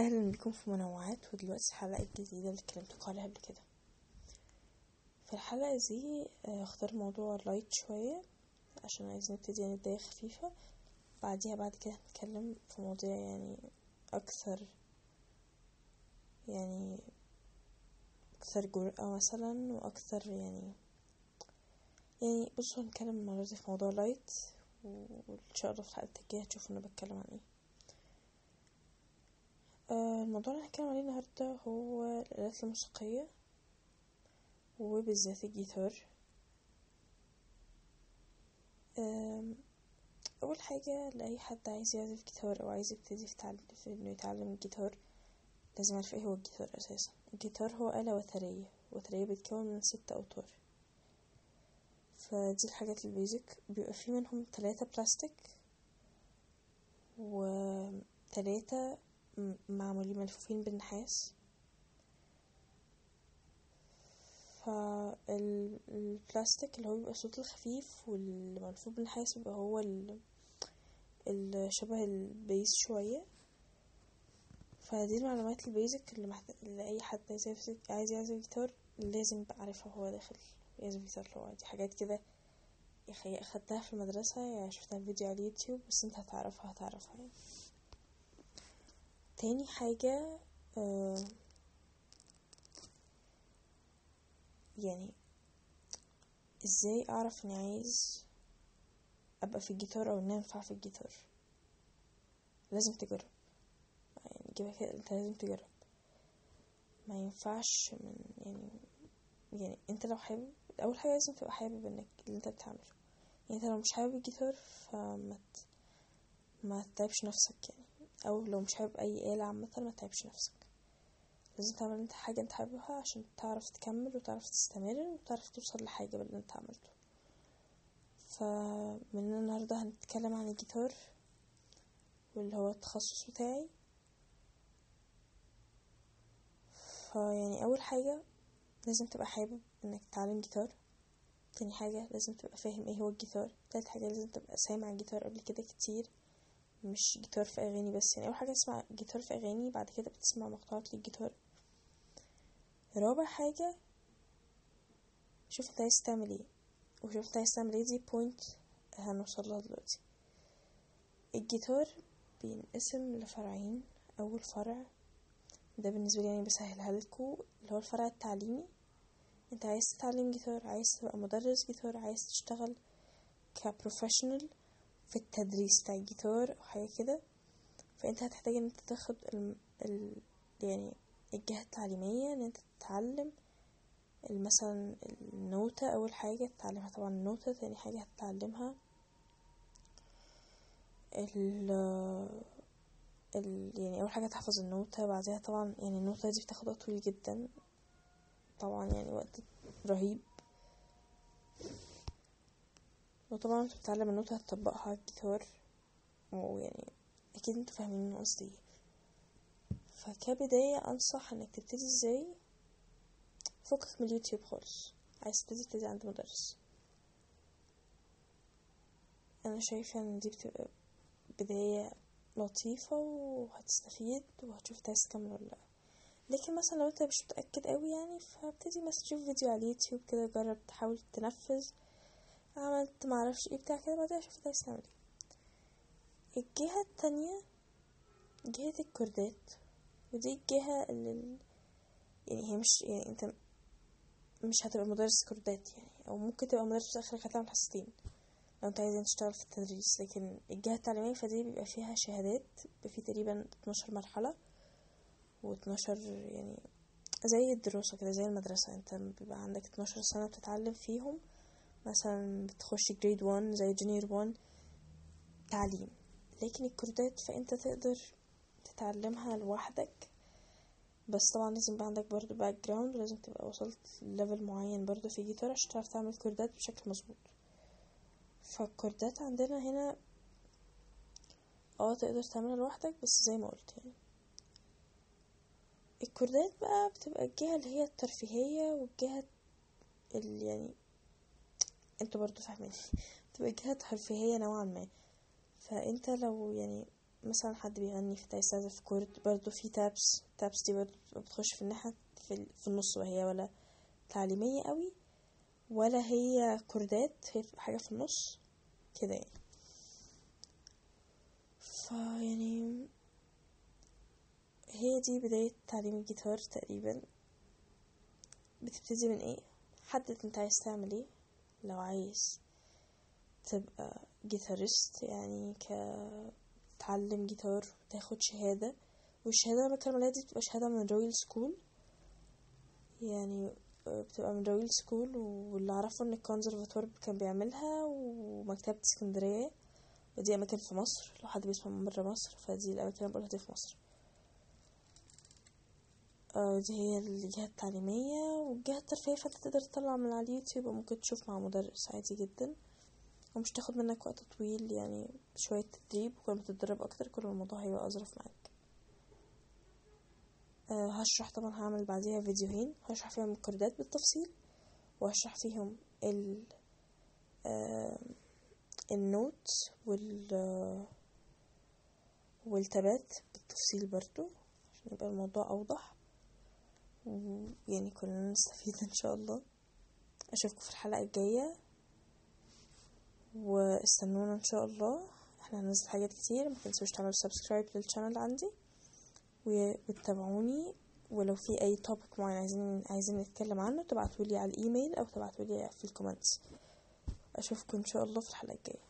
أهلا بكم في منوعات ودلوقتي الحلقة الجديده اللي اتكلمتكم عليها قبل كده. في الحلقة دي آه، اختار موضوع light شوية عشان عايزين نبتدي يعني بداية خفيفة. بعديها بعد كده هنتكلم في مواضيع يعني أكثر يعني أكثر جرأة مثلا وأكثر يعني يعني بصوا هنتكلم المرة دي في موضوع light وإن شاء الله في الحلقة الجاية هتشوفوا أنا بتكلم عن إيه. الموضوع اللي هنتكلم عليه النهاردة هو الآلات الموسيقية وبالذات الجيتار. أول حاجة لأي حد عايز يعزف جيتار أو عايز يبتدي في, تعل... في إنه يتعلم الجيتار لازم يعرف إيه هو الجيتار أساسا. الجيتار هو آلة وترية وترية بتتكون من ست أوتار. فدي الحاجات ال basic بيبقى في منهم تلاتة بلاستيك وتلاتة معمولين ملفوفين بالنحاس. فالبلاستيك اللي هو بيبقى صوت الخفيف والملفوف بالنحاس بيبقى هو ال- ال- شبه ال bass شوية. فدي المعلومات ال basic اللي, محت... اللي أي حد عايز يعزف عايز يعزف جيتار لازم يبقى عارفها وهو داخل. يعزف جيتار لو دي حاجات كده أخدتها في المدرسة يا شفتها في فيديو على اليوتيوب بس انت هتعرفها هتعرفها يعني. تاني حاجة آه يعني إزاي أعرف إني عايز أبقى في الجيتار أو إني أنفع في الجيتار؟ لازم تجرب. يعني كده كده أنت لازم تجرب. ما ينفعش من يعني يعني أنت لو حابب أول حاجة لازم تبقى حابب إنك اللي أنت بتعمله. يعني أنت لو مش حابب الجيتار فما. ما تتعبش نفسك يعني. أو لو مش حابب أي آلة عامة ما تتعبش نفسك. لازم تعمل أنت حاجة أنت حاببها عشان تعرف تكمل وتعرف تستمر وتعرف توصل لحاجة باللي أنت عملته. فمن النهاردة هنتكلم عن الجيتار واللي هو التخصص بتاعي. فيعني أول حاجة لازم تبقى حابب إنك تتعلم جيتار. تاني حاجة لازم تبقى فاهم إيه هو الجيتار. تالت حاجة لازم تبقى سامع الجيتار قبل كده كتير. مش جيتار في أغاني بس يعني أول حاجة تسمع جيتار في أغاني بعد كده بتسمع مقطوعات للجيتار رابع حاجة شوف أنت عايز تعمل إيه وشوف أنت عايز تعمل إيه دي point هنوصل لها دلوقتي. الجيتار بينقسم لفرعين أول فرع ده بالنسبة لي يعني بسهلها لكم اللي هو الفرع التعليمي. أنت عايز تتعلم جيتار عايز تبقى مدرس جيتار عايز تشتغل ك professional في التدريس بتاع الجيتار أو حاجة كده فأنت هتحتاج إن أنت تاخد ال... ال... يعني الجهة التعليمية إن أنت تتعلم مثلا النوتة أول حاجة تتعلمها طبعا النوتة تاني حاجة هتتعلمها ال... ال... يعني أول حاجة تحفظ النوتة بعدها طبعا يعني النوتة دي بتاخد وقت طويل جدا طبعا يعني وقت رهيب. وطبعا أنت بتتعلم النوتة هتطبقها على ويعني أكيد أنتوا فاهمين قصدي. فكبداية أنصح إنك تبتدي إزاي فكك من اليوتيوب خالص. عايز تبتدي تبتدي عند مدرس. أنا شايفة إن دي بتبقى بداية لطيفة وهتستفيد وهتشوف عايز تكمل ولا لأ. لكن مثلا لو أنت مش متأكد قوي يعني فابتدي مثلا تشوف فيديو على اليوتيوب كده جرب تحاول تنفذ عملت معرفش إيه بتاع كده بعدها شوف انت عايز تعمل إيه. الجهة التانية جهة الكوردات ودي الجهة اللي يعني هي مش يعني انت مش هتبقى مدرس كوردات يعني أو ممكن تبقى مدرس اخرك هتعمل حصتين لو انت عايز تشتغل في التدريس لكن الجهة التعليمية فدي بيبقى فيها شهادات بيبقى في تقريبا 12 مرحلة و12 يعني زي الدراسة كده زي المدرسة. انت بيبقى عندك 12 سنة بتتعلم فيهم مثلا بتخش grade 1 زي junior 1 تعليم. لكن الكوردات فأنت تقدر تتعلمها لوحدك. بس طبعا لازم يبقى عندك برضو background ولازم تبقى وصلت ل level معين برضو في جيتار عشان تعرف تعمل كوردات بشكل مظبوط. فالكوردات عندنا هنا آه تقدر تعملها لوحدك بس زي ما قلت يعني. الكوردات بقى بتبقى الجهة اللي هي الترفيهية والجهة اللي يعني أنتوا برضو فاهمين جهة ترفيهية نوعا ما. فانت لو يعني مثلا حد بيغني في يستعزف كورد برضو في تابس تابس دي برضو بتخش في الناحية في, في النص وهي ولا تعليمية قوي ولا هي كوردات هي حاجة في النص كده يعني. فيعني هي دي بداية تعليم الجيتار تقريبا. بتبتدي من إيه؟ حدد أنت عايز تعمل إيه. لو عايز تبقى جيتارست يعني كتعلم جيتار تاخد شهادة. والشهادة اللي بتكلم عليها دي بتبقى شهادة من Royal School يعني بتبقى من Royal School واللي أعرفه إن الكونسرفاتوار كان بيعملها ومكتبة اسكندرية. ودي أماكن في مصر لو حد بيسمع من برا مصر فدي الأماكن اللي بقولها دي في مصر. دي هي الجهة التعليمية والجهة الترفيهية فأنت تقدر تطلع من على اليوتيوب وممكن تشوف مع مدرس عادي جدا. ومش تاخد منك وقت طويل يعني شوية تدريب وكل ما تتدرب أكتر كل ما الموضوع هيبقى أظرف معاك. أه هشرح طبعا هعمل بعديها فيديوهين. هشرح فيهم الكوردات بالتفصيل وهشرح فيهم ال أه النوت وال والتبات بالتفصيل برضو عشان يبقى الموضوع أوضح. ويعني كلنا نستفيد إن شاء الله. أشوفكم في الحلقة الجاية. واستنونا إن شاء الله. إحنا هننزل حاجات كتير. ما تنسوش تعملوا subscribe لل channel عندي. وتتابعوني. ولو في أي topic معين عايزين عايزين نتكلم عنه تبعتولي على الإيميل أو تبعتولي في ال comments أشوفكم إن شاء الله في الحلقة الجاية.